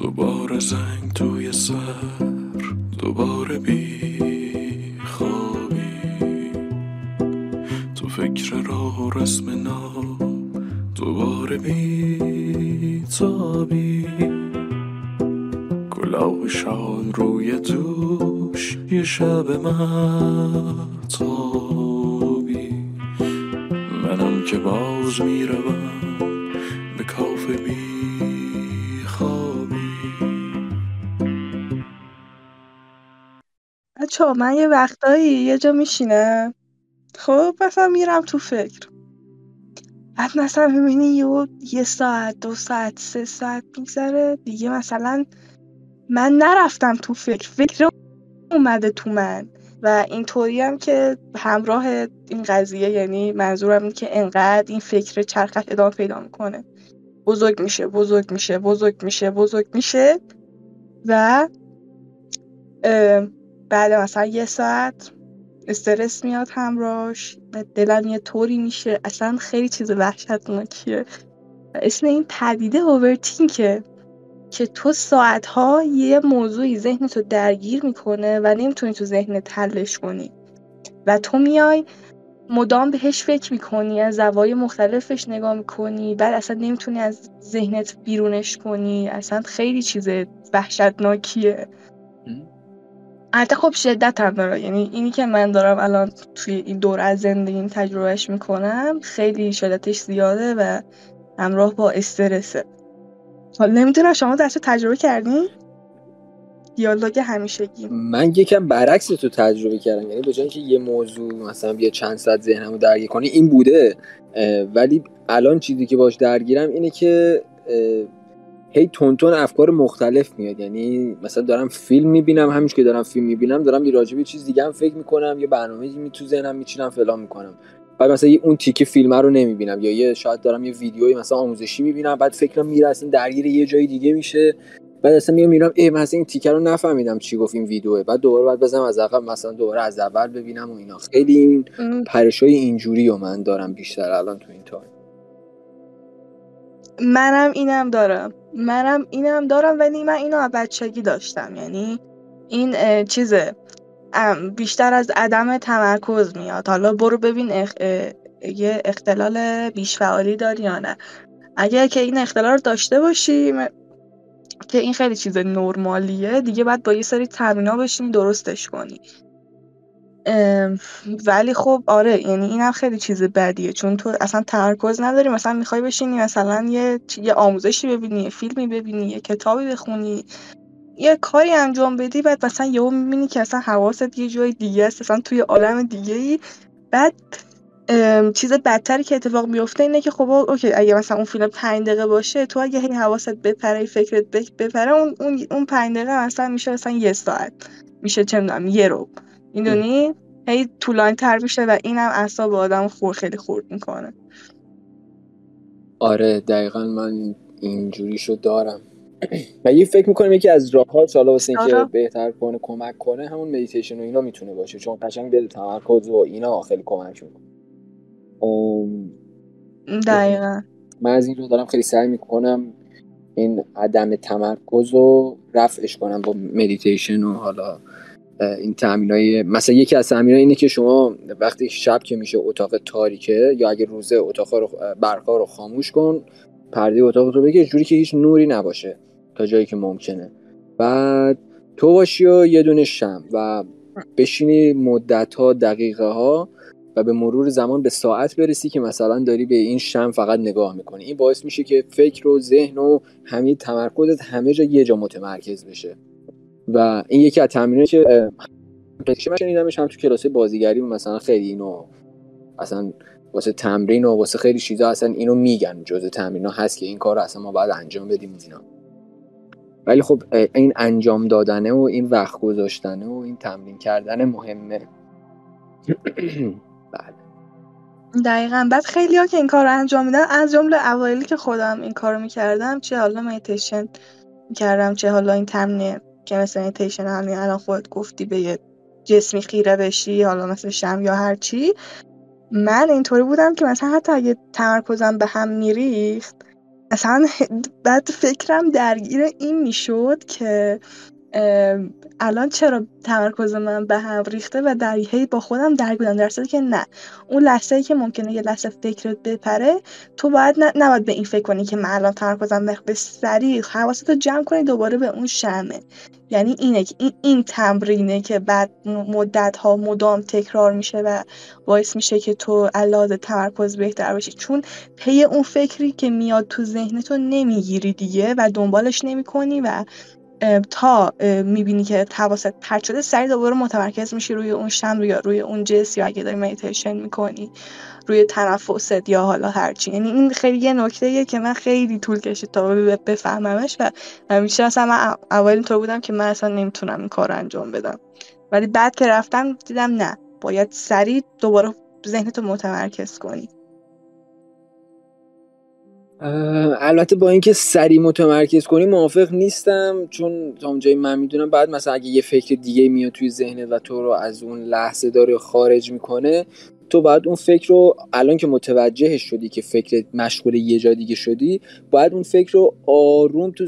دوباره زنگ توی سر دوباره بی خوابی. تو فکر راه و رسم نام دوباره بی تابی. کلاه شال روی دوش یه شب من تابی منم که باز می‌روم بچه من یه وقتایی یه جا میشینم. خب مثلا میرم تو فکر. بعد مثلا می‌بینی یه ساعت دو ساعت سه ساعت میگذره. دیگه مثلا من نرفتم تو فکر. فکر اومده تو من. و اینطوری هم که همراه این قضیه یعنی منظورم اینه که انقدر این فکر چرخش ادامه پیدا می‌کنه. بزرگ میشه بزرگ میشه بزرگ میشه بزرگ میشه. و بعد مثلا یه ساعت استرس میاد همراش دلم یه طوری میشه. اصلا خیلی چیز وحشتناکیه. اسم این پدیده اوورتینکه که تو ساعتها یه موضوعی ذهنتو درگیر می‌کنه و نمی‌تونی تو ذهنت حلش کنی. و تو میای مدام بهش فکر می‌کنی از زوایای مختلفش نگاه می‌کنی بعد اصلا نمی‌تونی از ذهنت بیرونش کنی. اصلا خیلی چیز وحشتناکیه. البته خب شدت هم داره. یعنی اینی که من دارم الان توی این دور از زندگیم تجربهش می‌کنم خیلی شدتش زیاده و همراه با استرسه حالا نمی‌دونم شما دست تجربه کردین؟ دیالوگ همیشگی. من یکم برعکس تو تجربه کردم. یعنی به جای اینکه یه موضوع مثلا بیا چند ساعت ذهنمو درگیر کنه این بوده. ولی الان چیزی که باش درگیرم اینه که هی تونتون افکار مختلف میاد. یعنی مثلا دارم فیلم می‌بینم همینش که دارم فیلم می‌بینم دارم یه راجع به چیز دیگه هم فکر می‌کنم یه برنامه می تو ذهنم میچینم فلان می‌کنم. بعد مثلا یه اون تیکه فیلم رو نمی‌بینم. یا یه شاید دارم یه ویدیوی مثلا آموزشی می‌بینم بعد فکرم میره اصلا درگیر یه جای دیگه میشه. بعد اصلا میام میرم ای مثلا این تیکه رو نفهمیدم چی گفت این ویدیوه. بعد دوباره بعد بزنم از عقب مثلا دوباره از اول ببینم و اینا. خیلی این پرشای اینجوری رو من دارم بیشتر الان تو این تایم. منم اینم دارم. منم اینم دارم ولی من اینو از بچگی داشتم. یعنی این چیزه. بیشتر از عدم تمرکز میاد. حالا برو ببین اخ... یه اختلال بیش فعالی داری یا نه. اگر که این اختلال رو داشته باشی که این خیلی چیز نرمالیه دیگه باید با یه سری تمرینا بشین درستش کنی. ولی خب آره یعنی اینم خیلی چیز بدیه. چون تو اصلا تمرکز نداری مثلا می‌خوای بشینی مثلا یه یه آموزشی ببینی یه فیلمی ببینی یه کتابی بخونی یه کاری انجام بدی بعد مثلا یهو می‌بینی که اصلا حواست یه جای دیگه است اصلا توی عالم دیگه ای بعد چیز بدتری که اتفاق میفته اینه که خب اوکی اگه مثلا اون فیلم پنج دقیقه باشه تو اگه هی حواست بپره فکرت بپره اون اون اون پنج دقیقه مثلا میشه مثلا یه ساعت میشه چه می‌دونم یه رو می‌دونی؟ هی طولانی تر میشه و اینم اعصاب آدم خور خیلی خورد می‌کنه. آره دقیقا من اینجوریشو دارم. و یه فکر می‌کنم یکی از راهات حالا واسه اینکه آره. بهتر کنه کمک کنه همون مدیتیشن و اینا می‌تونه باشه. چون قشنگ به تمرکز و اینا خیلی کمک می‌کنه. ام، دقیقا. من از این رو دارم خیلی سعی می‌کنم این عدم تمرکز رو رفعش کنم با مدیتیشن و حالا این تمرین های مثلا یکی از تمرین اینه که شما وقتی شب که میشه اتاق تاریکه یا اگه روزه اتاق رو برقا رو خاموش کن پرده اتاق رو بگیر جوری که هیچ نوری نباشه تا جایی که ممکنه. بعد تو باشی و یه دونه شم و بشینی مدت ها دقیقه ها و به مرور زمان به ساعت برسی که مثلا داری به این شم فقط نگاه می‌کنی. این باعث میشه که فکر و ذهن و همه تمرکزت همه جا یه جا متمرکز بشه. و این یکی از تمرینه که من شنیدمش هم تو کلاس بازیگری مثلا خیلی اینو اصلا واسه تمرین و واسه خیلی چیزا اصلا اینو میگن جزء تمرین هست که این کار اصلا ما باید انجام بدیم اینا. ولی خب این انجام دادنه و این وقت گذاشتنه و این تمرین کردن مهمه. بله. دقیقا. بعد خیلی ها که این کار رو انجام میدن از جمله اوایلی که خودم این کار رو می‌کردم چه حالا مدیتیشن می‌کردم چه حالا این تمرین که مثل مدیتیشن همین الان خودت گفتی به یه جسمی خیره بشی حالا مثل شم یا هر چی. من اینطوری بودم که مثلا حتی اگه تمرکزم به هم میریخت اصلا بعد فکرم درگیر این می‌شد که الان چرا تمرکز من به هم ریخته و در هی با خودم درگیر بودم در که نه. اون لحظه ای که ممکنه یه لحظه فکرت بپره تو باید نه نباید به این فکر کنی که من الان تمرکزم به سریع حواستو جمع کنی دوباره به اون شمه. یعنی اینه که این, این تمرینه که بعد مدت ها مدام تکرار میشه و باعث میشه که تو علاوه تمرکز بهتر باشی. چون پی اون فکری که میاد تو ذهنتو نمی‌گیری دیگه و دنبالش نمی‌کنی و تا می‌بینی که حواست پرت شده سری دوباره متمرکز میشی روی اون شمع یا روی اون جسم یا اگه داری مدیتیشن می‌کنی روی تنفست یا حالا هرچی یعنی این خیلی یه نکته که من خیلی طول کشید تا بفهممش و همیشه اصلا من اول اینطور بودم که من اصلا نمی‌تونم این کار انجام بدم. ولی بعد که رفتم دیدم نه باید سریع دوباره ذهنتو متمرکز کنی. البته با اینکه سری متمرکز کنی موافق نیستم چون تا اونجایی من می‌دونم بعد مثلا اگه یه فکر دیگه میاد توی ذهنت و تو رو از اون لحظه داره خارج می‌کنه تو باید اون فکر رو الان که متوجهش شدی که فکر مشغول یه جا دیگه شدی باید اون فکر رو آروم تو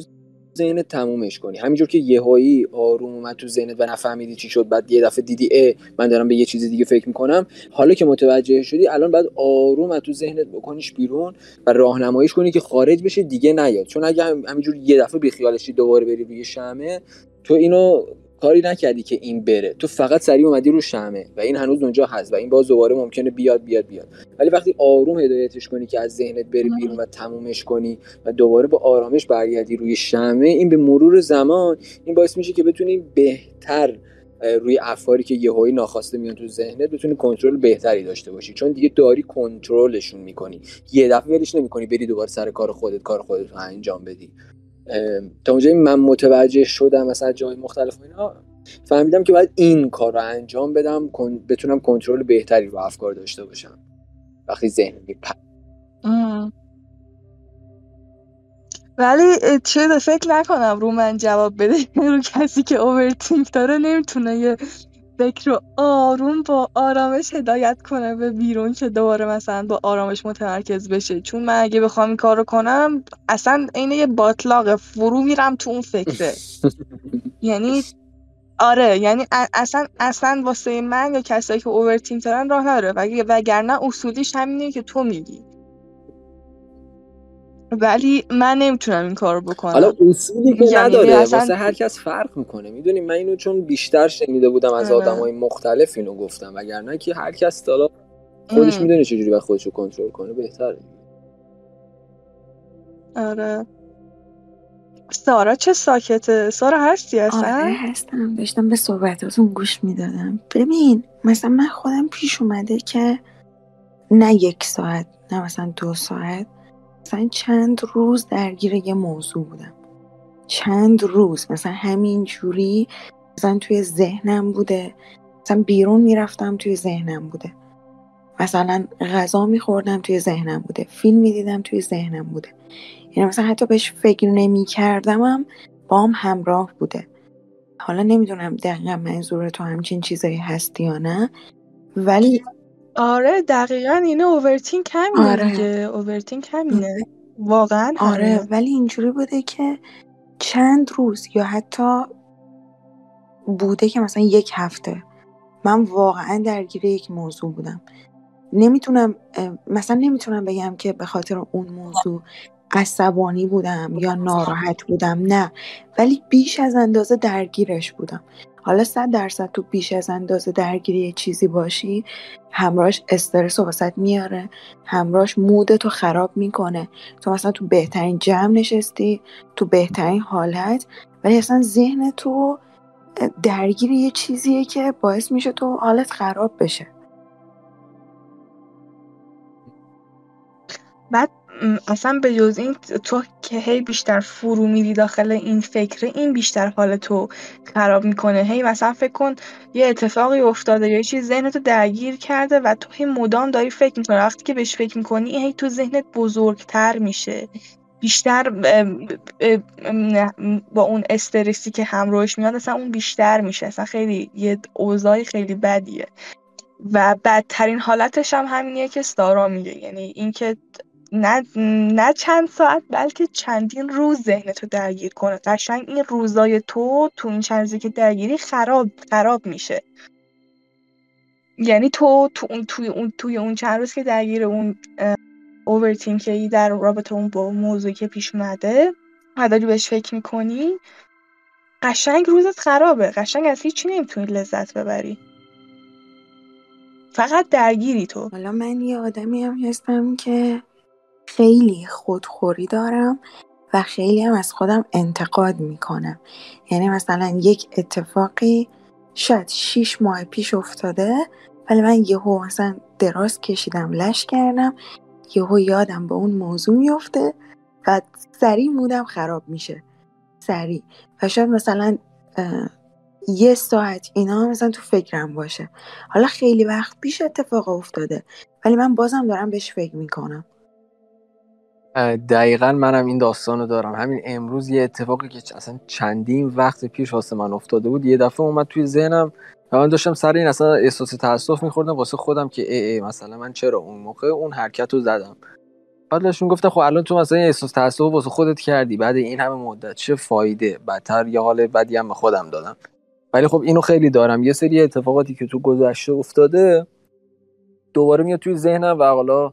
ذهنت تمومش کنی. همینجور که یهویی آروم اومد تو ذهنت و نفهمیدی چی شد بعد یه دفعه دیدی ا من دارم به یه چیز دیگه فکر می‌کنم. حالا که متوجه شدی الان بعد آروم تو ذهنت بکنیش بیرون و راهنماییش کنی که خارج بشه دیگه نیاد. چون اگه همینجور یه دفعه بی خیالشی دوباره بری روی شمه تو اینو کاری نکردی که این بره. تو فقط سریع اومدی رو شمه و این هنوز اونجا هست و این باز دوباره ممکنه بیاد بیاد بیاد. ولی وقتی آروم هدایتش کنی که از ذهنت بری بیرون و تمومش کنی و دوباره با آرامش برگردی روی شمه این به مرور زمان این باعث میشه که بتونی بهتر روی افکاری که یهویی ناخواسته میان تو ذهنت بتونی کنترل بهتری داشته باشی. چون دیگه داری کنترلشون می‌کنی. یه دفعه ولش نمی‌کنی بری دوباره سر کار خودت کار خودت رو انجام بدی. تا اونجایی من متوجه شدم مثلا جای مختلف اینا فهمیدم که باید این کار رو انجام بدم بتونم کنترل بهتری رو افکار داشته باشم. وقتی ذهن میپر ولی چه فکر نکنم رو من جواب بده. رو کسی که اوورتینک داره نمی‌تونه یه فکر رو آروم با آرامش هدایت کنه به بیرون که دوباره مثلا با آرامش متمرکز بشه. چون من اگه بخوام این کار رو کنم اصلا عین یه باطلاق فرو میرم تو اون فکره. یعنی آره یعنی اصلا اصلا واسه من یا کسایی که اوورتینک دارن راه نداره. وگرنه اصولیش همینه که تو میگی. ولی من نمی‌تونم این کار بکنم. حالا اصولی که یعنی نداره اصلا... واسه هر کس فرق می‌کنه. می‌دونی من اینو چون بیشتر شنیده بودم از آره. آدم های مختلف اینو گفتم. وگرنه که هر کس حالا خودش می‌دونه چجوری باید خودش رو کنترل کنه بهتره. آره. سارا چه ساکته؟ سارا هستی اصلا؟ آره هستم. داشتم به صحبتاتون گوش می‌دادم. ببین مثلا من خودم پیش اومده که نه یک ساعت نه مثلا دو ساعت. مثلا چند روز درگیر یه موضوع بودم. چند روز مثلا همین جوری مثلا توی ذهنم بوده. مثلا بیرون می‌رفتم توی ذهنم بوده. مثلا غذا میخوردم توی ذهنم بوده. فیلم می‌دیدم توی ذهنم بوده. یعنی مثلا حتی بهش فکر نمی کردمم با هم همراه بوده. حالا نمی‌دونم دقیقا منظور تو همچین چیزایی هستی یا نه ولی آره دقیقا اینه overthinking همینه آره. دیگه. overthinking همینه واقعا آره ولی اینجوری بوده که چند روز یا حتی بوده که مثلا یک هفته. من واقعا درگیر یک موضوع بودم. نمی‌تونم مثلا نمی‌تونم بگم که به خاطر اون موضوع عصبانی بودم یا ناراحت بودم نه. ولی بیش از اندازه درگیرش بودم. حالا صد درصد تو بیش از اندازه درگیری چیزی باشی همراهش استرس و وسط میاره. همراهش مود تو خراب می‌کنه. تو مثلا تو بهترین جمع نشستی تو بهترین حالت ولی اصلا ذهن تو درگیر یه چیزیه که باعث میشه تو حالت خراب بشه. اصلا به جز این تو که هی بیشتر فرو میری داخل این فکره این بیشتر حال تو خراب می‌کنه. هی مثلا فکر کن یه اتفاقی افتاده یا یه چیز ذهنتو درگیر کرده و تو هی مدام داری فکر می‌کنی. وقتی که بهش فکر می‌کنی هی تو ذهنت بزرگتر میشه. بیشتر با اون استرسی که همراهش میاد اصلا اون بیشتر میشه. اصلا خیلی یه اوضاعی خیلی بدیه. و بدترین حالتش هم همینیه که سارا میگه. یعنی اینکه نه نه چند ساعت بلکه چندین روز ذهنتو درگیر کنه. قشنگ این روزای تو تو این چند که درگیری خراب خراب میشه. یعنی تو تو اون توی اون توی اون چند روز که درگیر اون اوورتینکی در رابطه اون با موضوعی که پیش اومده و بهش فکر می‌کنی قشنگ روزت خرابه. قشنگ از هیچی نمی‌تونی لذت ببری. فقط درگیری تو. حالا من یه آدمی هم هستم که خیلی خودخوری دارم و خیلی هم از خودم انتقاد می‌کنم. یعنی مثلا یک اتفاقی شاید شیش ماه پیش افتاده ولی من یهو مثلا دراز کشیدم لش کردم یهو یادم به اون موضوع میفته و سریع مودم خراب میشه. سریع. و شاید مثلا یه ساعت اینا مثلا تو فکرم باشه. حالا خیلی وقت پیش اتفاق افتاده ولی من بازم دارم بهش فکر می‌کنم. دقیقا منم این داستان رو دارم. همین امروز یه اتفاقی که اصلا چندین وقت پیش واسه من افتاده بود یه دفعه اومد توی ذهنم و من داشتم سر این اصلا احساس تاسف میخوردم واسه خودم که ای, ای مثلا من چرا اون موقع اون حرکت رو زدم؟ بعد داشتون گفتم خب الان تو مثلا احساس تاسف واسه خودت کردی بعد این همه مدت چه فایده؟ بدتر یه حال بدی هم به خودم دادم. ولی خب اینو خیلی دارم. یه سری اتفاقاتی که تو گذشته افتاده دوباره میاد توی ذهنم و حالا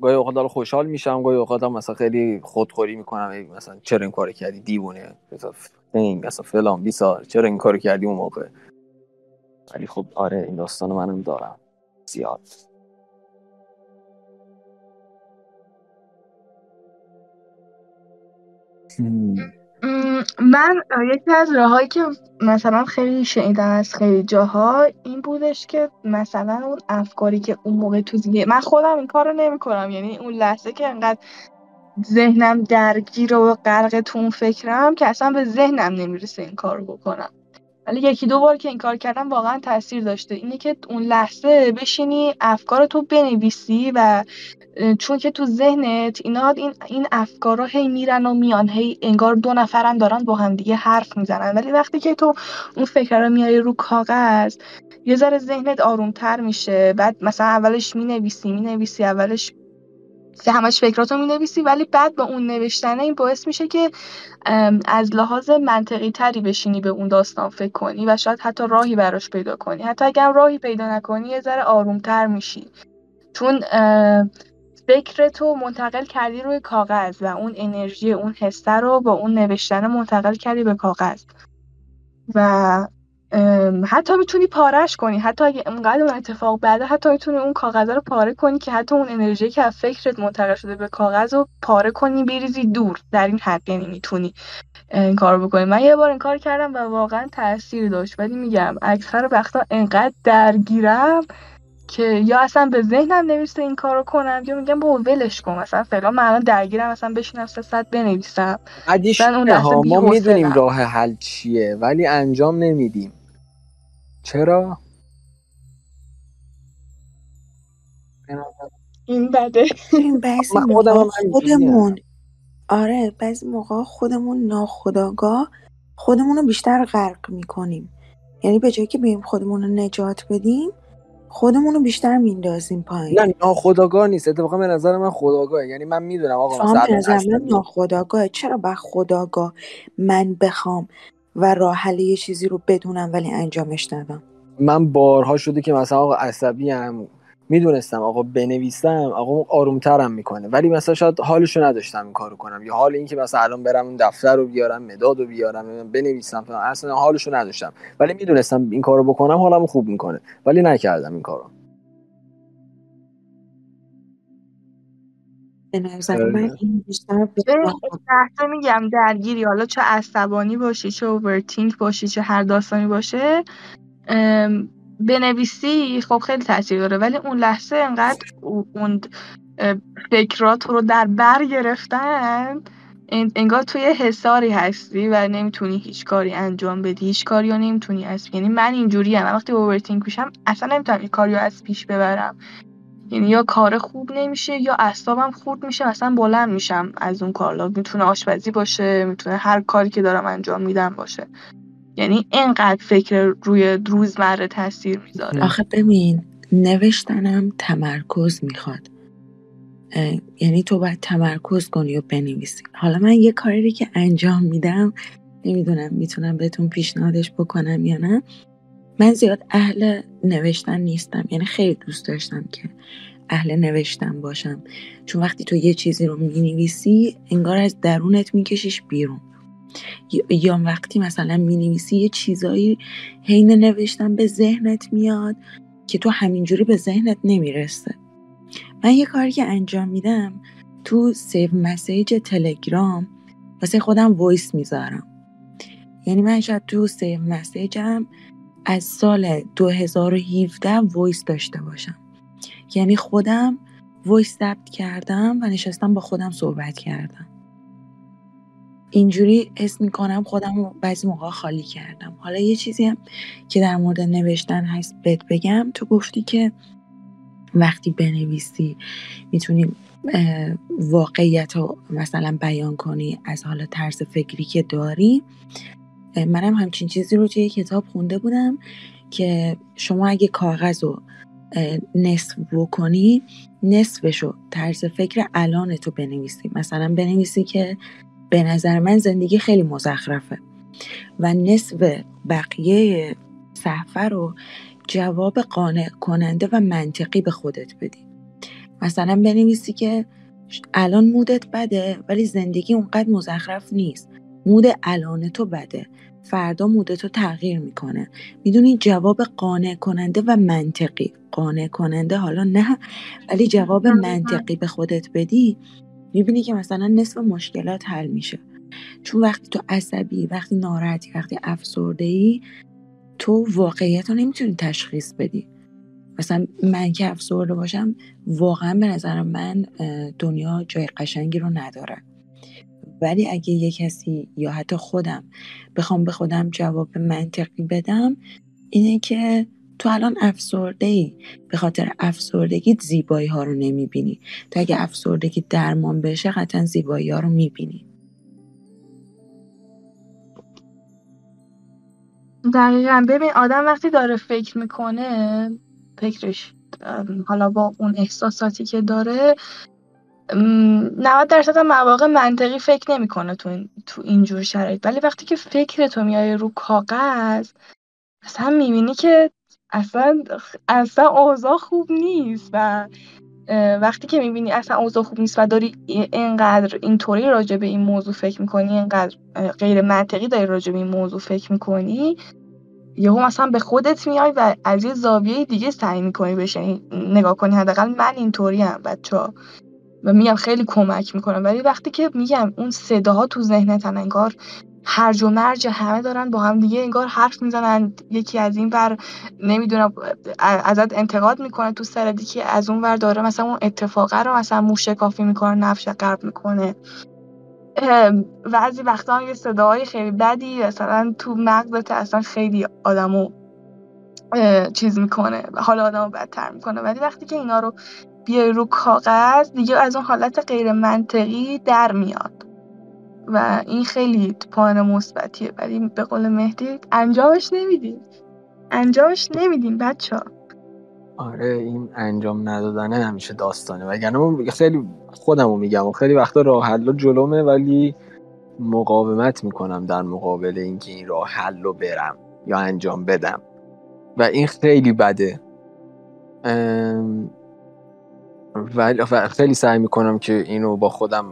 گاهی اوقات خوشحال میشم گاهی اوقات هم مثلا خیلی خودخوری می‌کنم مثلا چرا این کارو کردی؟ دیوونه. این مثلا فلان بیسار چرا این کارو کردی اون موقع؟ ولی خب آره این داستان منم دارم. زیاد. من یکی از راههایی که مثلا خیلی شنیدم از خیلی جاها این بودش که مثلا اون افکاری که اون موقع تو ذهن من خودم این کار رو نمی کنم یعنی اون لحظه که انقدر ذهنم درگیر و غرق تو اون فکرم که اصلا به ذهنم نمی‌رسه این کار رو بکنم. ولی یکی دو بار که این کار کردم واقعا تاثیر داشته. اینه که اون لحظه بشینی افکار تو بنویسی و چون که تو ذهنت اینا این این افکارا هی میرن و میان هی انگار دو نفرن دارن با هم دیگه حرف می‌زنن. ولی وقتی که تو اون فکر رو میاری رو کاغذ یه ذره ذهنت آرومتر میشه. بعد مثلا اولش می‌نویسی می‌نویسی اولش همش فکراتو می‌نویسی ولی بعد با اون نوشتنه این باعث میشه که از لحاظ منطقی تری بشینی به اون داستان فکر کنی و شاید حتی راهی براش پیدا کنی. حتی اگر راهی پیدا نکنی یه ذره آرومتر میشی. چون فکر تو منتقل کردی روی کاغذ و اون انرژی اون حسه رو با اون نوشتن منتقل کردی به کاغذ. و حتی می‌تونی پارش کنی. حتی اگه اونقدر اون اتفاق بعده حتی می‌تونی اون کاغذ رو پاره کنی که حتی اون انرژی که از فکرت منتقل شده به کاغذ رو پاره کنی بریزی دور. در این حد یعنی می‌تونی این کار بکنی. من یه بار این کار کردم و واقعا تاثیر داشت. ولی میگم اکثر وقتا انقدر درگیرم که یا اصلا به ذهنم نوشته این کارو کنم یا میگم با ولش کن مثلا فعلا من الان درگیرم مثلا بشینم سه ساعت بنویسم. اون ما می‌دونیم راه حل چیه ولی انجام نمیدیم. چرا؟ این بده. بعضی موقع خودمون آره بعضی موقع خودمون ناخداگاه خودمون رو بیشتر غرق می‌کنیم. یعنی به جایی که بیم خودمون رو نجات بدیم خودمون رو بیشتر میندازیم پایین. نه ناخداگاه نیست. اتفاقا به نظر من خداگاه یعنی من می‌دونم آقا مثلا نظر من ناخداگاه چرا با خداگاه من بخوام و راه حل یه چیزی رو بدونم ولی انجامش ندم؟ من بارها شده که مثلا آقا عصبی هم می‌دونستم آقا بنویسم آقا آرومترم می‌کنه. ولی مثلا شاید حالشو نداشتم این کارو کنم. یا حال اینکه مثلا الان برم اون دفتر رو بیارم مداد رو بیارم بنویسم. اصلا حالشو نداشتم. ولی می‌دونستم این کارو بکنم حالمو خوب می‌کنه. ولی نکردم این کارو. به نظر من این بیشتر میگم درگیری. حالا چه عصبانی باشی چه اوورتینک باشی چه هر داستانی باشه بنویسی خب خیلی تاثیر داره. ولی اون لحظه انقدر اون فکرات رو در بر گرفتن انگار توی حساری هستی و نمی‌تونی هیچ کاری انجام بدی. هیچ کاری رو نمی‌تونی از یعنی من اینجوری هم اصلا اوورتینک میشم اصلا نمی‌تونم کاری رو از پیش ببرم. یعنی یا کار خوب نمیشه یا اعصابم خورد میشه اصلا بلند میشم از اون کار می‌تونه آشپزی باشه می‌تونه هر کاری که دارم انجام میدم باشه. یعنی اینقدر فکر روی روزمره تاثیر می‌ذاره. آخه ببین نوشتنم تمرکز می‌خواد. یعنی تو باید تمرکز کنی و بنویسی. حالا من یه کاری که انجام میدم نمی‌دونم می‌تونم بهتون پیشنهادش بکنم یا نه. من زیاد اهل نوشتن نیستم. یعنی خیلی دوست داشتم که اهل نوشتن باشم. چون وقتی تو یه چیزی رو می‌نویسی انگار از درونت میکشیش بیرون. یا- وقتی مثلا می‌نویسی یه چیزایی حین نوشتن به ذهنت میاد که تو همینجوری به ذهنت نمی‌رسه. من یه کاری که انجام میدم تو saved message تلگرام واسه خودم voice می‌ذارم. یعنی من شاید تو سیو مسیجم از سال 2017 voice داشته باشم. یعنی خودم voice ثبت کردم و نشستم با خودم صحبت کردم. اینجوری حس می‌کنم خودم رو بعضی موقع خالی کردم. حالا یه چیزی هم که در مورد نوشتن هست بهت بگم. تو گفتی که وقتی بنویسی می‌تونی واقعیت رو مثلا بیان کنی از حالا طرز فکری که داری. منم همچین چیزی رو توی کتاب خونده بودم که شما اگه کاغذ رو نصف بکنی نصفشو طرز فکر الان تو بنویسی. مثلا بنویسی که به نظر من زندگی خیلی مزخرفه. و نصف بقیه صفحه رو جواب قانع کننده و منطقی به خودت بدی. مثلا بنویسی که الان مودت بده ولی زندگی اونقدر مزخرف نیست. مود الان تو بده. فردا مود تو تغییر می‌کنه. می‌دونی جواب قانع کننده و منطقی. قانع کننده حالا نه ولی جواب منطقی به خودت بدی می‌بینی که مثلا نصف مشکلات حل میشه. چون وقتی تو عصبی وقتی ناراحتی وقتی افسرده ای تو واقعیت رو نمی‌تونی تشخیص بدی. مثلا من که افسرده باشم واقعا به نظر من دنیا جای قشنگی رو نداره. ولی اگه یه کسی یا حتی خودم بخوام به خودم جواب منطقی بدم اینه که تو الان افسرده ای به خاطر افسردگیت زیبایی ها رو نمی‌بینی. تو اگه افسردگی درمان بشه قطعا زیبایی ها رو می‌بینی. دقیقا. ببین آدم وقتی داره فکر می‌کنه فکرش حالا با اون احساساتی که داره ام، 90 درصد مواقع منطقی فکر نمی‌کنه تو این تو اینجور شرایط. ولی وقتی که فکر تو میای رو کاغذ اصلا می‌بینی که اصلا اصلا اوضاع خوب نیست و وقتی که می‌بینی اصلا اوضاع خوب نیست و داری ای- اینقدر اینطوری راجع به این موضوع فکر می‌کنی اینقدر غیر منطقی داری راجع به این موضوع فکر می‌کنی یهو مثلا به خودت میای و از یه زاویه دیگه سعی می‌کنی بهش یعنی نگاه کنی. حداقل من اینطوری ام بچه‌ها و میگم خیلی کمک می‌کنم ولی وقتی که میگم اون صداها تو ذهنتن انگار هرج و مرج همه دارن با هم دیگه انگار حرف می‌زنن. یکی از این ور نمی‌دونم ازت انتقاد می‌کنه تو سرت که از اون ور داره مثلا اون اتفاقه رو مثلا موشکافی می‌کنه نفش قرب می‌کنه. بعضی وقتا هم یه صداهای خیلی بدی مثلا تو مغزت اصلا خیلی آدمو چیز می‌کنه. حال آدمو بدتر می‌کنه. ولی وقتی که اینا رو بیای رو کاغذ دیگه از اون حالت غیر منطقی در میاد. و این خیلی پایان مثبتیه. ولی به قول مهدی انجامش نمیدیم. انجامش نمیدیم بچه ها آره این انجام ندادنه همیشه داستانه. وگرنه من خیلی خودمو میگم و خیلی وقتا راه حل جلومه ولی مقاومت می‌کنم در مقابل اینکه این راه حل رو برم یا انجام بدم. و این خیلی بده. و خیلی سعی می‌کنم که اینو با خودم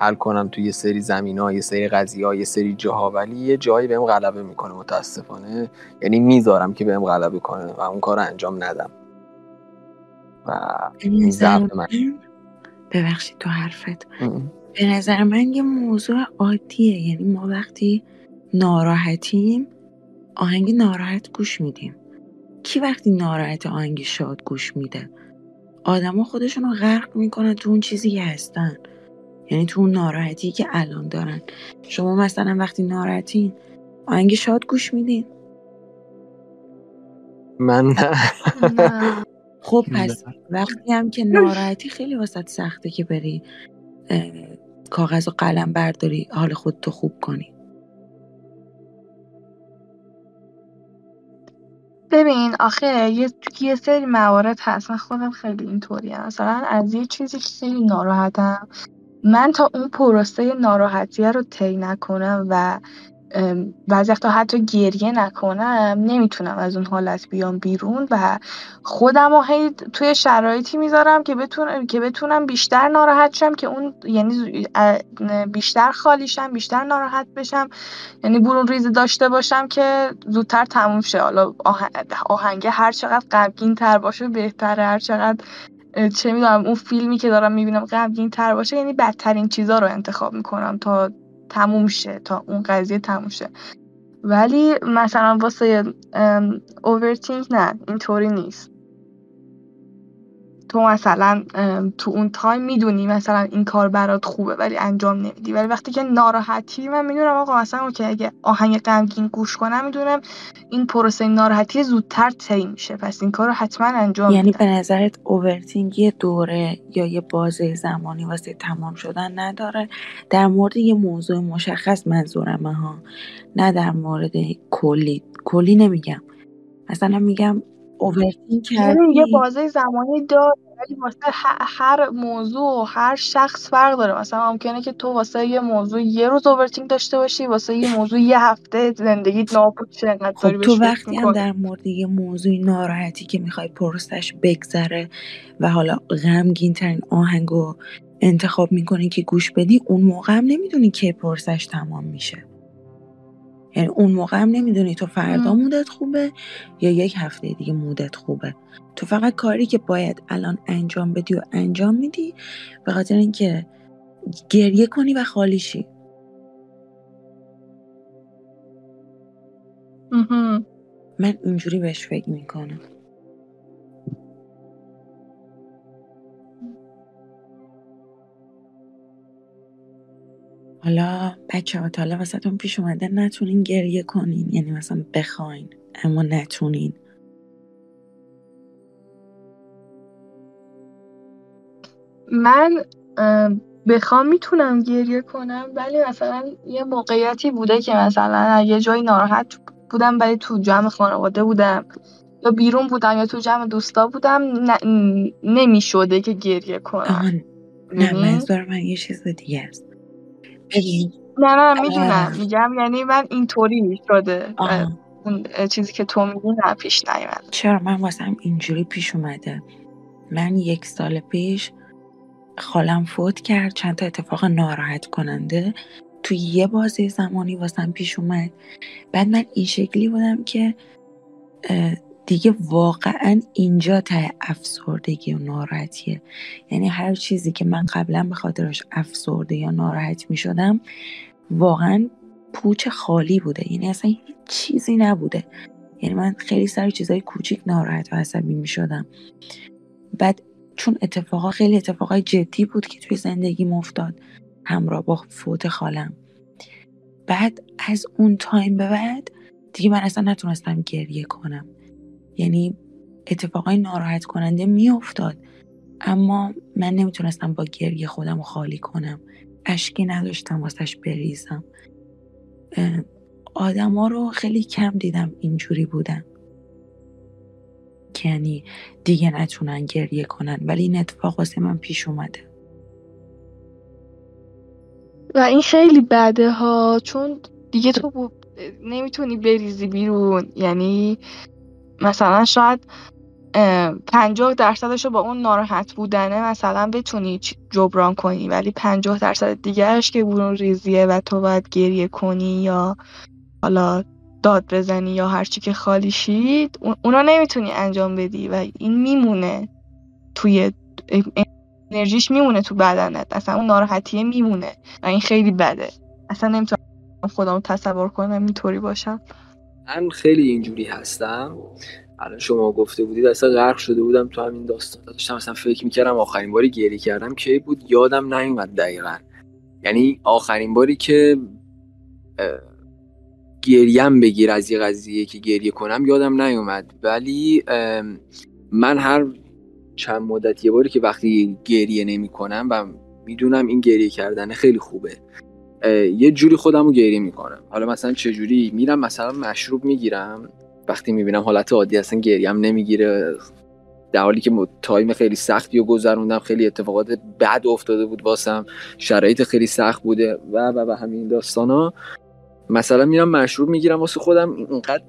حل کنم توی یه سری زمین ها یه سری قضیه ها یه سری جاها ولی یه جایی بهم غلبه می‌کنه متاسفانه. یعنی می‌ذارم که بهم غلبه کنه و اون کار انجام ندم. و من. ببخشید تو حرفت. به نظر من یه موضوع عادیه. یعنی ما وقتی ناراحتیم آهنگ ناراحت گوش میدیم. کی وقتی ناراحت آهنگ شاد گوش میده؟ آدما خودشون رو غرق می‌کنن تو اون چیزی که هستن. یعنی تو اون ناراحتی که الان دارن. شما مثلا وقتی ناراحتین آهنگ شاد گوش میدین. من نه. نه. خب پس وقتی هم که ناراحتی خیلی واسط سخته که بری کاغذ و قلم برداری حال خودتو خوب کنی. ببین آخه یه یه سری موارد هست. من خودم خیلی اینطوری مثلا از یه چیزی که خیلی ناراحتم من تا اون پروسه ناراحتیه رو طی نکنم و بعضی وقتا حتی گریه نکنم نمی‌تونم از اون حالت بیام بیرون و خودم رو هی توی شرایطی می‌ذارم که بتونم که بتونم بیشتر ناراحت شم که اون یعنی بیشتر خالی شم بیشتر ناراحت بشم. یعنی برون ریزی داشته باشم که زودتر تموم شه. حالا آه- آهنگه هر چقدر غمگین تر باشه بهتره. هر چقدر چه می‌دونم اون فیلمی که دارم می‌بینم غمگین تر باشه یعنی بدترین چیزا رو انتخاب می‌کنم تا تموم شه تا اون قضیه تموم شه. ولی مثلا واسه overthink نه اینطوری نیست. تو مثلا تو اون time می‌دونی مثلا این کار برات خوبه ولی انجام نمیدی. ولی وقتی که ناراحتی من می‌دونم آقا مثلا okay اگه آهنگ غمگین گوش کنم می‌دونم این پروسه ناراحتی زودتر طی میشه. پس این کار رو حتما انجام یعنی به نظرت overthinking یه دوره یا یه بازه زمانی واسه تمام شدن نداره؟ در مورد یه موضوع مشخص منظورمه ها نه در مورد کلی. کلی نمیگم. مثلا میگم overthinking ببین یه کردی. بازه زمانی داره ولی واسه هر موضوع و هر شخص فرق داره. مثلا ممکنه که تو واسه یه موضوع یه روز overthink داشته باشی واسه یه موضوع یه هفته زندگیت نابود شه انقدر خب تو وقتی هم در مورد یه موضوعی ناراحتی که می‌خوای پرسش بگذره و حالا غمگین ترین آهنگ رو انتخاب می‌کنی که گوش بدی اون موقع هم نمی‌دونی کی پرسش تمام میشه. یعنی اون موقع هم نمی‌دونی تو فردا مودت خوبه یا یک هفته دیگه مودت خوبه. تو فقط کاری که باید الان انجام بدی و انجام میدی به خاطر اینکه گریه کنی و خالی شی. من اینجوری بهش فکر می‌کنم. حالا بچه ها حالا واسهتون پیش اومده نتونین گریه کنین. یعنی مثلا بخواین اما نتونین. من ام، بخوام می‌تونم گریه کنم ولی مثلا یه موقعیتی بوده که مثلا یه جایی ناراحت بودم ولی تو جمع خانواده بودم. یا بیرون بودم یا تو جمع دوستا بودم نمی‌شده که گریه کنم. نه می‌دونی؟ منظور من یه چیز دیگه است. نه نه می‌دونم. میگم یعنی من اینطوری شده. اون چیزی که تو میگی نه پیش نیومد چرا؟ من واسم اینجوری پیش اومده. من یک سال پیش خالم فوت کرد چند تا اتفاق ناراحت کننده تو یه بازه زمانی واسم پیش اومد. بعد من این شکلی بودم که دیگه واقعا اینجا ته افسردگی و ناراحتیه. یعنی هر چیزی که من قبلا به خاطرش افسرده یا ناراحت می شدم واقعا پوچ خالی بوده. یعنی اصلا هیچ چیزی نبوده. یعنی من خیلی سر چیزای کوچیک ناراحت و عصبی می شدم بعد چون اتفاقا خیلی اتفاقای جدی بود که توی زندگی افتاد همراه با فوت خالم. بعد از اون تایم به بعد دیگه من اصلا نتونستم گریه کنم. یعنی اتفاقای ناراحت کننده میافتاد. اما من نمی‌تونستم با گریه خودم خالی کنم. اشکی نداشتم واسش بریزم. آدما رو خیلی کم دیدم اینجوری بودن. که یعنی دیگه نتونن گریه کنن ولی این اتفاق واسه من پیش اومده. و این خیلی بده ها چون دیگه تو نمی‌تونی بریزی بیرون. یعنی مثلا شاید اه، پنجاه درصدش رو با اون ناراحت بودنه مثلا بتونی جبران کنی ولی پنجاه درصد دیگهش که برون ریزیه و تو باید گریه کنی یا حالا داد بزنی یا هرچی که خالی شید اون- اونا نمی‌تونی انجام بدی و این میمونه توی انرژیش میمونه تو بدنت اصلا اون ناراحتیه میمونه و این خیلی بده. اصلا نمی‌تونم خودم تصور کنم اینطوری باشم. من خیلی اینجوری هستم. الان شما گفته بودید اصلا غرق شده بودم تو همین داستان. داشتم اصلا فکر می‌کردم آخرین باری گریه کردم کی بود یادم نیومد دقیقا. یعنی آخرین باری که گریم بگیر از یه قضیه که گریه کنم یادم نیومد. ولی من هر چند مدت یه باری که وقتی گریه نمی کنم و می‌دونم این گریه کردن خیلی خوبه. یه جوری خودم رو گریه می‌کنم. حالا مثلا چه جوری میرم مثلا مشروب می‌گیرم. وقتی می‌بینم حالت عادی اصلا گریم نمی‌گیره. در حالی که تایم خیلی سختی رو گذروندم خیلی اتفاقات بد افتاده بود واسم. شرایط خیلی سخت بوده. و و و همین داستان ها مثلا میرم مشروب می‌گیرم واسه خودم اینقدر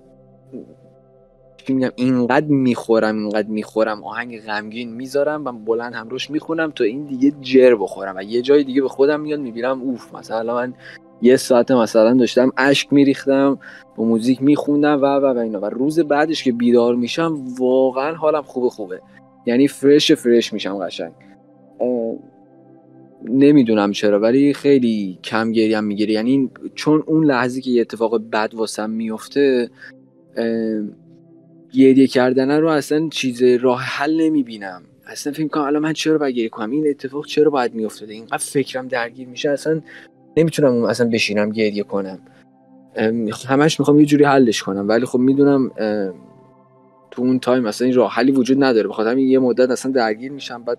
میگم اینقدر می‌خورم اینقدر می‌خورم آهنگ غمگین می‌ذارم و بلند هم روش می‌خونم تا این دیگه جر بخورم و یه جای دیگه به خودم میاد می‌بینم اوف مثلا من یه ساعت مثلا داشتم اشک میریختم با موزیک میخوندم و و و اینا. و روز بعدش که بیدار میشم واقعا حالم خوبه خوبه. یعنی فرش فرش میشم قشنگ. نمی‌دونم چرا ولی خیلی کم گریم می‌گیره. یعنی چون اون لحظه که یه اتفاق بد واسم میفته گریه کردن رو اصلا چیز راه حل نمی‌بینم. اصلا فکر کنم الان من چرا باید گریه کنم؟ این اتفاق چرا باید میافتاده؟ اینقدر فکرم درگیر میشه اصلا نمی‌تونم اصلا بشینم گریه کنم. همش می‌خوام یه جوری حلش کنم. ولی خب می‌دونم تو اون تایم اصلا این راه حلی وجود نداره. بخاطر یه مدت اصلا درگیر میشم. بعد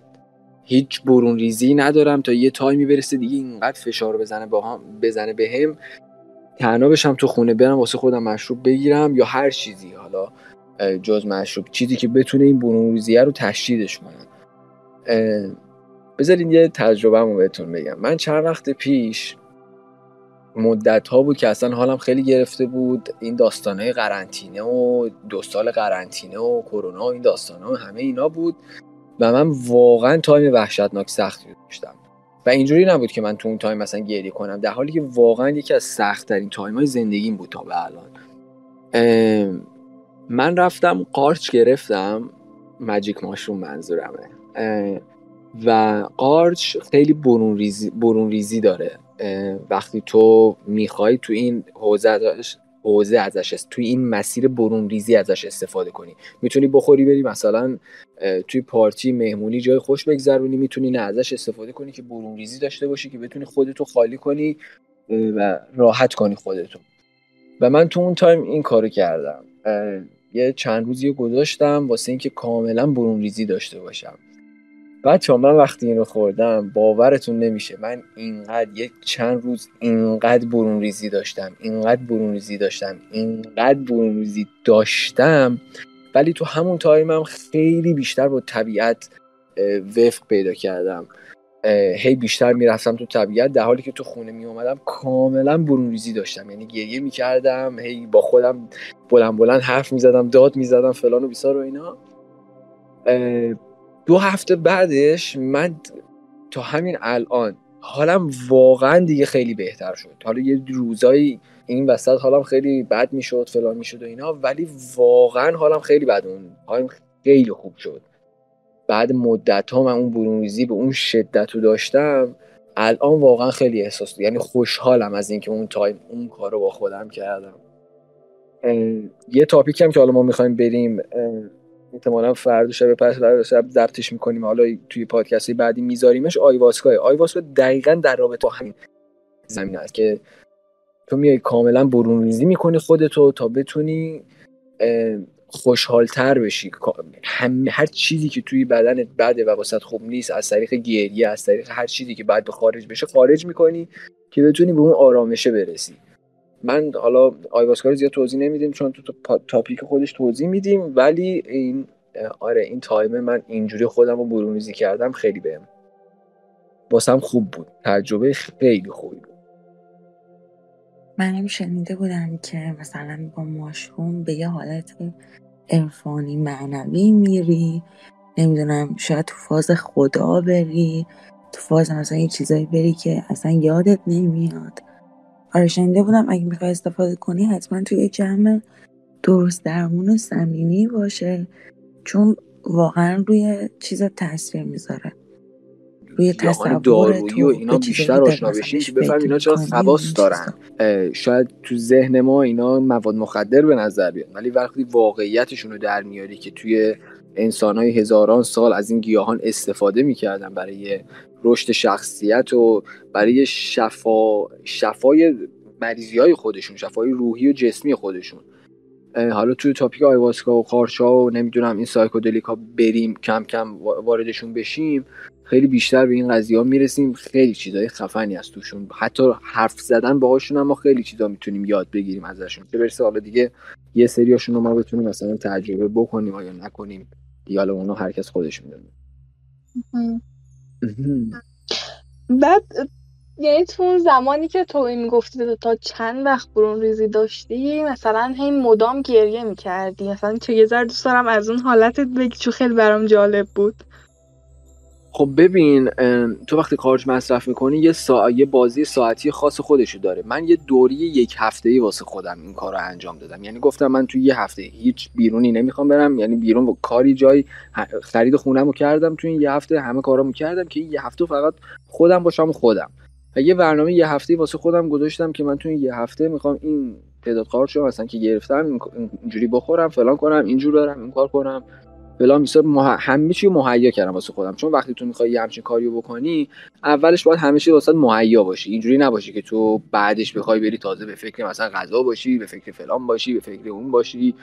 هیچ برون ریزی ندارم تا یه تایمی برسه دیگه اینقدر فشار بزنه با بزنه بهم. به تنها بشم تو خونه برم واسه خودم مشروب بگیرم یا هر چیزی. حالا جز مشروب. چیزی که بتونه این برون ریزیه رو تشدیدش کنه. بذارین یه تجربه رو بهتون بگم. من چند وقت پیش مدت ها بود که اصلا حالم خیلی گرفته بود. این داستانه قرنطینه و دو سال قرنطینه و کرونا و این داستانه و همه اینا بود و من واقعا تایم وحشتناک سختی داشتم. و اینجوری نبود که من تو اون تایم مثلا گریه کنم. در حالی که واقعا یکی از سخت ترین تایم های زندگیم بود تا به الان. من رفتم قارچ گرفتم. magic mushroom منظورمه. و قارچ خیلی برون ریزی, برون ریزی داره. وقتی تو می‌خوای تو این حوزه حوزه ازش است توی این مسیر برون ریزی ازش استفاده کنی. می‌تونی بخوری بری مثلا توی پارتی مهمونی جای خوش بگذرونی می‌تونی نه ازش استفاده کنی که برون ریزی داشته باشی که بتونی خودتو خالی کنی و راحت کنی خودتو. و من تو اون تایم این کارو کردم. یه چند روزی گذاشتم واسه اینکه کاملا برون ریزی داشته باشم. بچه من وقتی اینو خوردم باورتون نمیشه. من اینقدر یک چند روز اینقدر برون ریزی داشتم اینقدر برون ریزی داشتم اینقدر برون ریزی داشتم. ولی تو همون تایمم خیلی بیشتر با طبیعت وفق پیدا کردم. هی بیشتر می‌رفتم تو طبیعت در حالی که تو خونه می اومدم کاملا برون ریزی داشتم. یعنی گریه می‌کردم هی با خودم بلند بلند حرف می‌زدم داد می‌زدم فلان و بیسار و اینا. دو هفته بعدش من تا همین الان حالم واقعا دیگه خیلی بهتر شد. حالا یه روزایی این وسط حالم خیلی بد می‌شد فلان می‌شد و اینا ولی واقعا حالم خیلی بد اون حالم خیلی خوب شد. بعد مدت ها من اون برون ریزی به اون شدت رو داشتم الان واقعا خیلی احساس یعنی خوشحالم از اینکه اون تایم اون کار رو با خودم کردم. یه topic هم که حالا ما می‌خوایم بریم احتمالا فردا شب پس شب ضبطش می‌کنیم. حالا توی پادکست بعدی میذاریمش ayahuasca ayahuasca دقیقا در رابطه با همین زمین است که تو میای کاملا برون ریزی می‌کنی خودتو تا بتونی خوشحالتر بشی. هم هر چیزی که توی بدنت بده و واسط خوب نیست از طریق گریه از طریق هر چیزی که بعد خارج بشه خارج می‌کنی که بتونی به اون آرامشه برسی. من حالا آیواسکا رو زیاد توضیح نمیدیم چون تو تاپیک خودش توضیح میدیم ولی این آره این تایم من اینجوری خودم رو برونریزی کردم خیلی بهم واسم خوب بود. تجربه خیلی خوبی من شنیده بودم که مثلا با ماشروم به یه حالت عرفانی معنوی میری نمی‌دونم شاید تو فاز خدا بری تو فاز مثلا یه چیزایی بری که اصلا یادت نمیاد. آره شنیده بودم اگه می‌خوای استفاده کنی حتما توی جمع درست درمون و صمیمی باشه چون واقعا روی چیز تاثیر می‌ذاره. روی تصور دارویی و اینا بیشتر آشنا بشین که بفهم اینا چرا خواست دارن. شاید تو ذهن ما اینا مواد مخدر به نظر بیاد ولی وقتی واقعیتشون رو در میاری که توی انسان های هزاران سال از این گیاهان استفاده می‌کردن برای رشد شخصیت و برای شفا شفای مریضی های خودشون شفای روحی و جسمی خودشون. حالا توی تاپیک آیواسکا و قارچا و نمی‌دونم این سایکودلیکا بریم کم کم واردشون بشیم خیلی بیشتر به این قضیه ها می‌رسیم. خیلی چیزای خفنی از توشون. حتی حرف زدن باهاشون هم ما خیلی چیزا می‌تونیم یاد بگیریم ازشون. که برسه حالا دیگه یه سریاشون رو ما بتونیم مثلا تجربه بکنیم یا نکنیم. دیال اونو هر کس خودش می‌دونه. بعد یعنی تو اون زمانی که تو این می‌گفتی تا چند وقت برون ریزی داشتی مثلا هی مدام گریه می‌کردی. مثلا چه یه دوست دارم از اون حالتت بگی چون خیلی برام جالب بود. خب ببین تو وقتی خارج مصرف می‌کنی یه, سا... یه بازی ساعتی خاص خودشو داره. من یه دوری یک هفته ای واسه خودم این کار رو انجام دادم. یعنی گفتم من توی یه هفته هیچ بیرونی نمی‌خوام برم. یعنی بیرون با کاری جایی خرید خونم رو کردم. توی این یه هفته همه کارامو کردم که یه هفته فقط خودم باشم خودم. و یه برنامه یه هفته واسه خودم گذاشتم که من توی یه هفته می‌خوام این تعداد رو مثلا که گرفتم اینجوری بخورم فلان کنم اینجور دارم این کار کنم. فلان بیسار. همه چی مهیا کردم واسه خودم. چون وقتی تو می‌خوای یه همچین کاریو بکنی اولش باید همه چی واسه مهیا باشی. اینجوری نباشی که تو بعدش بخوای بری تازه به فکر مثلا غذا باشی به فکر فلان باشی به فکر اون باشی.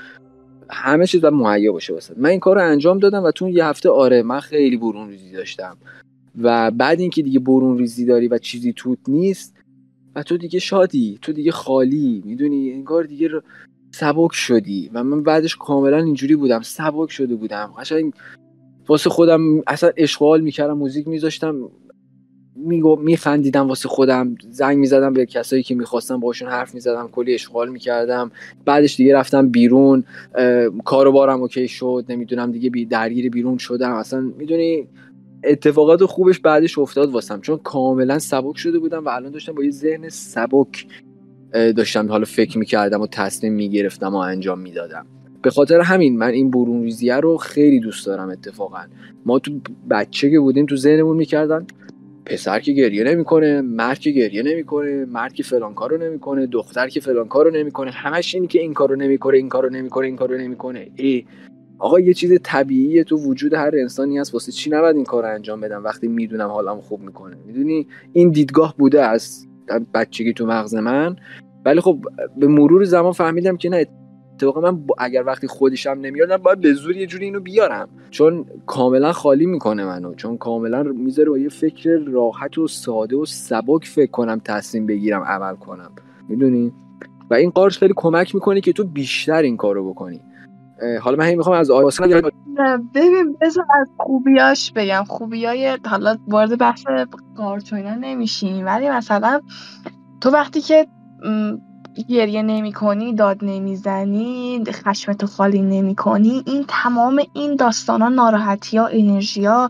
همه چیز باید مهیا باشه واسه. من این کار رو انجام دادم و تو یه هفته آره من خیلی برون ریزی داشتم. و بعد اینکه دیگه برون ریزی داری و چیزی توت نیست و تو دیگه شادی تو دیگه خالی می‌دونی؟ انگار دیگه سبک شدی و من بعدش کاملا اینجوری بودم سبک شده بودم. قشنگ واسه خودم اصلا اشغال می‌کردم موزیک میذاشتم میخندیدم واسه خودم زنگ می‌زدم به کسایی که می‌خواستم باشون حرف می‌زدم کلی اشغال می‌کردم. بعدش دیگه رفتم بیرون کارو بارم اوکی شد نمی‌دونم دیگه بی درگیر بیرون شدم. اصلا می‌دونی اتفاقات خوبش بعدش افتاد واسم چون کاملا سبک شده بودم و الان داشتم با یه ذهن سبک داشتم حالا فکر می‌کردم و تصمیم می‌گرفتم و انجام می‌دادم. به خاطر همین من این برون ریزیه رو خیلی دوست دارم اتفاقا. ما تو بچه که بودیم تو ذهنمون می‌کردن پسر که گریه نمی‌کنه مرد که گریه نمی‌کنه مرد که فلان کارو نمی‌کنه دختر که فلان کارو نمی‌کنه همش این که این کارو نمی‌کنه این کارو نمی‌کنه این کارو نمی‌کنه. ای آقا یه چیز طبیعیه تو وجود هر انسانی هست واسه چی نباید این کار انجام بدم وقتی می‌دونم حالم خوب می‌کنه؟ می‌دونی؟ این دیدگاه بوده از بچگی تو مغز من. ولی خب به مرور زمان فهمیدم که نه اتفاقا من اگر وقتی خودشم نمیارم باید به زور یه جوری اینو بیارم. چون کاملا خالی می‌کنه منو. چون کاملا می‌ذاره با یه فکر راحت و ساده و سبک فکر کنم تصمیم بگیرم عمل کنم. می‌دونی؟ و این قارش خیلی کمک می‌کنه که تو بیشتر این کارو بکنی. حالا من می‌خوام از آیاسان ببین بذار از خوبیاش بگم. خوبیای حالا وارد بحث کارتوینا نمیشیم. ولی مثلا تو وقتی که گریه نمی کنی داد نمی‌زنی خشمتو خالی نمی کنی این تمام این داستان ها ناراحتی ها انرژی ها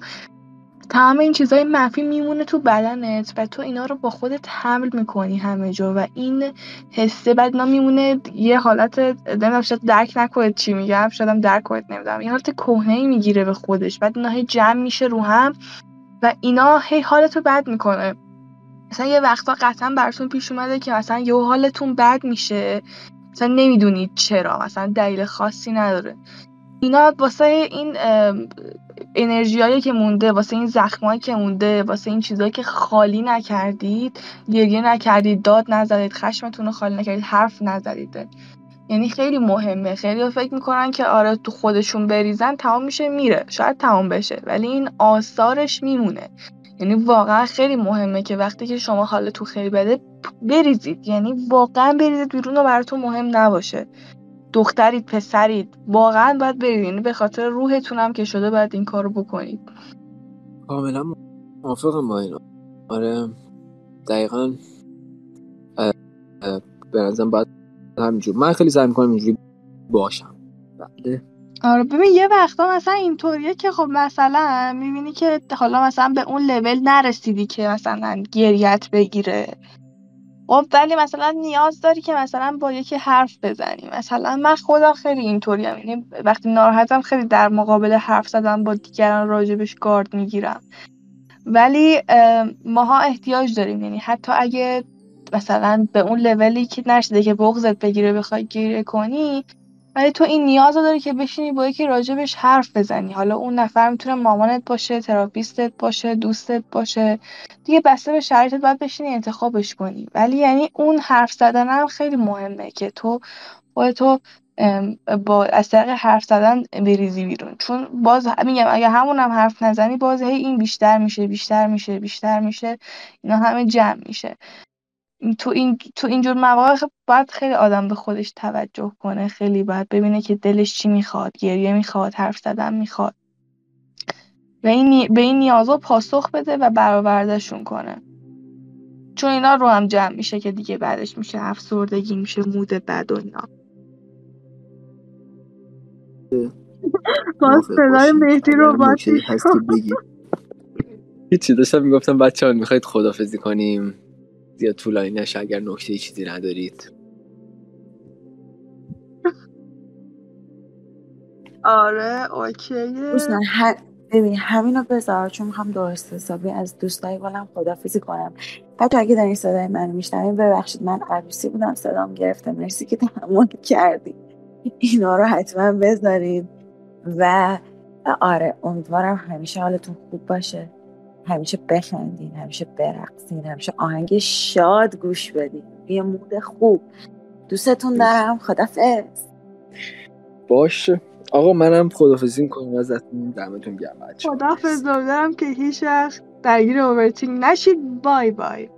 تمام این چیزهای منفی میمونه تو بدنت و تو اینا رو با خودت حمل می‌کنی همه جا و این حسه اینا میمونه یه حالت نمی‌دونم شاید درک نکنید چی میگم شایدم درک کنید نمی‌دونم یه حالت کهنه می‌گیره به خودش بعد اینا هی جمع میشه رو هم و اینا هی حالتو بد می‌کنه. مثلا یه وقتا قطعا براتون پیش اومده که مثلا یه حالتون بد میشه. مثلا نمی‌دونید چرا مثلا دلیل خاصی نداره. اینا واسه این انرژیایی که مونده واسه این زخمایی که مونده واسه این چیزایی که خالی نکردید گریه نکردید داد نزدید خشمتون رو خالی نکردید حرف نزدید یعنی خیلی مهمه. خیلی فکر می‌کنن که آره تو خودشون بریزن تمام میشه میره. شاید تمام بشه. ولی این آثارش میمونه. یعنی واقعا خیلی مهمه که وقتی که شما حالتون خیلی بده بریزید. یعنی واقعا بریزید بیرون و براتون مهم نباشه. دخترید پسرید واقعا باید برید. یعنی به خاطر روحتون هم که شده باید این کارو بکنید. کاملا موافقم با اینا. آره دقیقا به نظرم باید همینجور. من خیلی سعی می‌کنم اینجوری باشم. بله. آره ببین یه وقتا مثلا اینطوریه که خب مثلا می‌بینی که حالا مثلا به اون لول نرسیدی که مثلا گریت بگیره. خب ولی مثلا نیاز داری که مثلا با یکی حرف بزنی. مثلا من خودم خیلی اینطوری هم. یعنی وقتی ناراحتم خیلی در مقابل حرف زدن با دیگران راجبش گارد می‌گیرم. ولی ماها احتیاج داریم. یعنی حتی اگه مثلا به اون لولی که نرسیده که بغزت بگیره بخوای گیره کنی ولی تو این نیاز داری که بشینی با یکی راجبش حرف بزنی. حالا اون نفر می‌تونه مامانت باشه تراپیستت باشه دوستت باشه. دیگه بسته به شرایطت باید بشینی انتخابش کنی. ولی یعنی اون حرف زدن هم خیلی مهمه که تو تو با از طریق حرف زدن بریزی بیرون. چون باز میگم اگه همون هم حرف نزنی باز هی این بیشتر میشه بیشتر میشه بیشتر میشه. اینا همه جمع میشه. تو این تو اینجور مواقع خب باید خیلی آدم به خودش توجه کنه خیلی باید ببینه که دلش چی می‌خواد گریه می‌خواد حرف زدن می‌خواد. و این نی- به این نیازا پاسخ بده و برآوردهشون کنه. چون اینا رو هم جمع میشه که دیگه بعدش میشه افسردگی میشه مود بد و اینا. باز صدای. مهدی رو باید بگی. هیچی داشتم می‌گفتم بچه ها می‌خواید خدافزی کنیم. زیاد طولانی نشه اگر نکته چیزی ندارید؟ آره اوکیه. دوستان. ببین همینو بذار چون می‌خوام درست حسابی از دوستای گلم خدافیزی کنم. بچه اگه دارین صدای من میشنوین ببخشید من عروسی بودم صدام گرفته. مرسی که تحمل کردی. اینا رو حتما بذارین. و آره امیدوارم همیشه حالتون خوب باشه. همیشه بخندین همیشه برقصین همیشه آهنگ شاد گوش بدین. یه مود خوب. دوستتون دارم. خدافظ. باشه. آقا منم خدافزی می‌کنم. ازتون دمتون گرم بچه‌ها. خدافظ. امیدوارم که هیچ وقت درگیر اوورتینگ نشید. بای بای.